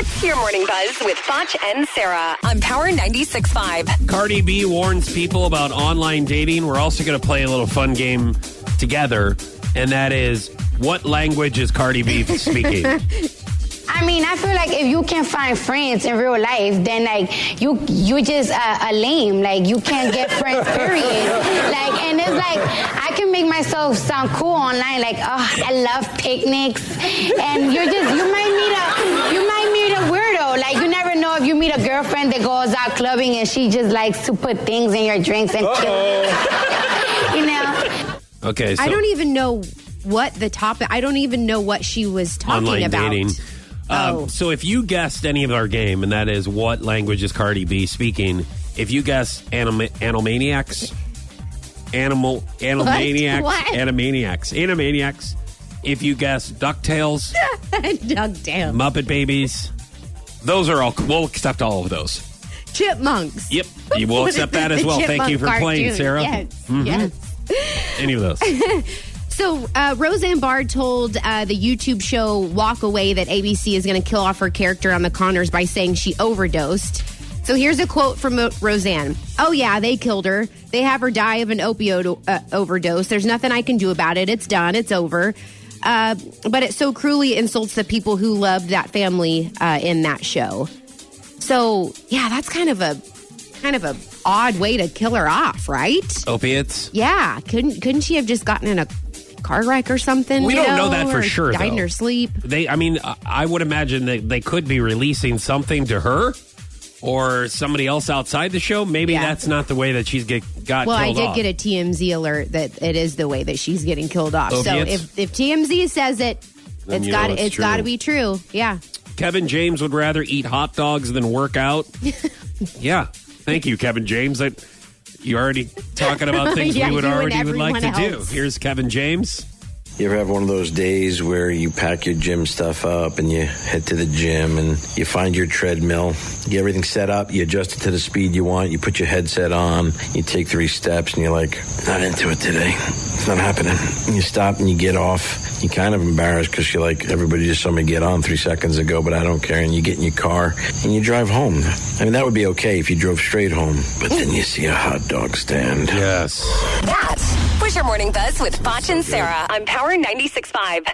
It's your morning buzz with Foch and Sarah on Power 96.5. Cardi B warns people about online dating. We're also going to play a little fun game together, and that is what language is Cardi B speaking? I mean, I feel like if you can't find friends in real life, then like you you just uh, a lame. Like you can't get friends. Period. like, and it's like I can make myself sound cool online. Like, oh, I love picnics, and you're just you might meet a you might meet a weirdo. Like you never know if you meet a girlfriend that goes out clubbing and she just likes to put things in your drinks and kill. you know. Okay, so I don't even know what the topic. I don't even know what she was talking online about. dating. Um, Oh. So if you guessed any of our game, and that is what language is Cardi B speaking, if you guess anim- Animaniacs, Animal Animaniacs, What? Animaniacs, Animaniacs, if you guess DuckTales, Doug Dale. Muppet Babies, those are all, we'll accept all of those. Chipmunks. Yep, you will accept that as well. Thank you for chipmunk playing. Sarah. Yes. Mhm. Yes. Any of those. So, uh, Roseanne Barr told uh, the YouTube show Walk Away that ABC is going to kill off her character on the Conners by saying she overdosed. So, here's a quote from Mo- Roseanne Oh, yeah, they killed her. They have her die of an opioid uh, overdose. There's nothing I can do about it. It's done, it's over. Uh, but it so cruelly insults the people who loved that family uh, in that show. So, yeah, that's kind of a kind of a odd way to kill her off, right? Opiates. Yeah, couldn't couldn't she have just gotten in a car wreck or something? We you don't know that for or sure, Died in her sleep. They, I mean, I would imagine that they could be releasing something to her or somebody else outside the show. Maybe Yeah. that's not the way that she's get got Well, I did off. get a TMZ alert that it is the way that she's getting killed off. So if if TMZ says it, Then it's you know got it's it's true. got to be true. Yeah. Kevin James would rather eat hot dogs than work out. yeah, thank you, Kevin James. I, you're already talking about things Yeah, we would already would like to everyone do. Here's Kevin James. You ever have one of those days where you pack your gym stuff up and you head to the gym and you find your treadmill, you get everything set up, you adjust it to the speed you want, you put your headset on, you take three steps and you're like, not into it today. It's not happening. And you stop and you get off. You're kind of embarrassed because you're like, everybody just saw me get on three seconds ago, but I don't care. And you get in your car and you drive home. I mean, that would be okay if you drove straight home, but then you see a hot dog stand. Yes. That was your morning buzz with Foch and Sarah on Power 96.5.